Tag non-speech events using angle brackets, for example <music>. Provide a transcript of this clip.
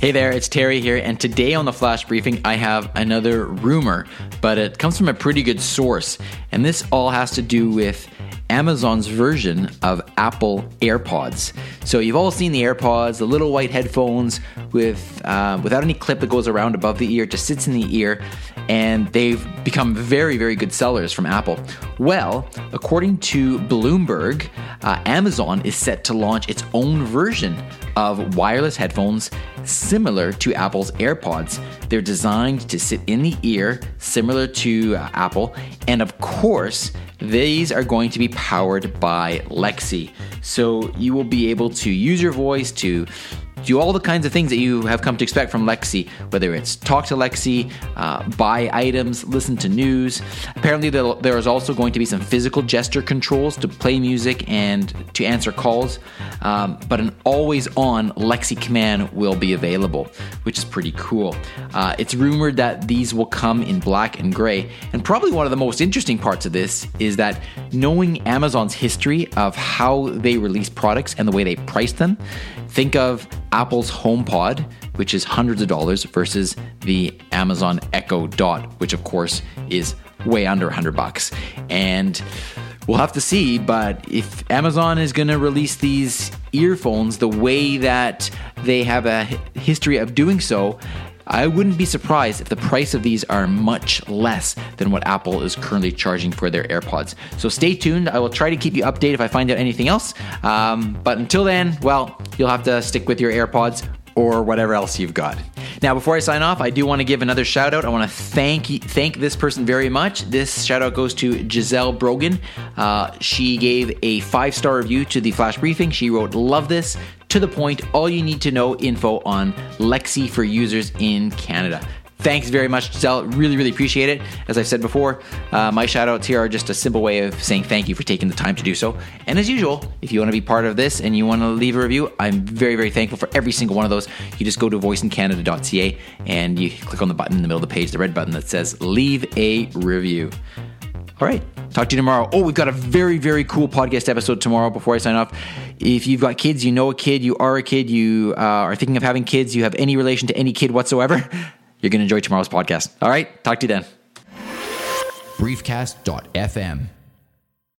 Hey there, it's Terry here, and today on the Flash Briefing, I have another rumor, but it comes from a pretty good source. And this all has to do with Amazon's version of Apple AirPods. So you've all seen the AirPods, the little white headphones with uh, without any clip that goes around above the ear, just sits in the ear, and they've become very, very good sellers from Apple. Well, according to Bloomberg, uh, Amazon is set to launch its own version of wireless headphones similar to Apple's AirPods. They're designed to sit in the ear, similar to uh, Apple, and of course, these are going to be powered by Alexa. So you will be able to use your voice to do all the kinds of things that you have come to expect from Alexa, whether it's talk to Alexa, uh, buy items, listen to news. Apparently, there is also going to be some physical gesture controls to play music and to answer calls, um, but an always on Alexa command will be available, which is pretty cool. Uh, it's rumored that these will come in black and gray, and probably one of the most interesting parts of this is that knowing Amazon's history of how they release products and the way they price them, think of Apple's HomePod, which is hundreds of dollars, versus the Amazon Echo Dot, which of course is way under 100 bucks. And we'll have to see, but if Amazon is going to release these earphones the way that they have a history of doing so, I wouldn't be surprised if the price of these are much less than what Apple is currently charging for their AirPods. So stay tuned. I will try to keep you updated if I find out anything else. Um, but until then, well, you'll have to stick with your AirPods or whatever else you've got. Now, before I sign off, I do want to give another shout out. I want to thank thank this person very much. This shout out goes to Giselle Brogan. Uh, she gave a five star review to the Flash Briefing. She wrote, "Love this to the point, all you need to know info on Alexa for users in Canada. Thanks very much, Giselle. Really, really appreciate it. As I've said before, uh, my shout outs here are just a simple way of saying thank you for taking the time to do so. And as usual, if you want to be part of this and you want to leave a review, I'm very, very thankful for every single one of those. You just go to voiceincanada.ca and you click on the button in the middle of the page, the red button that says leave a review. All right. Talk to you tomorrow. Oh, we've got a very, very cool podcast episode tomorrow before I sign off. If you've got kids, you know a kid, you are a kid, you uh, are thinking of having kids, you have any relation to any kid whatsoever, <laughs> you're going to enjoy tomorrow's podcast. All right. Talk to you then. Briefcast.fm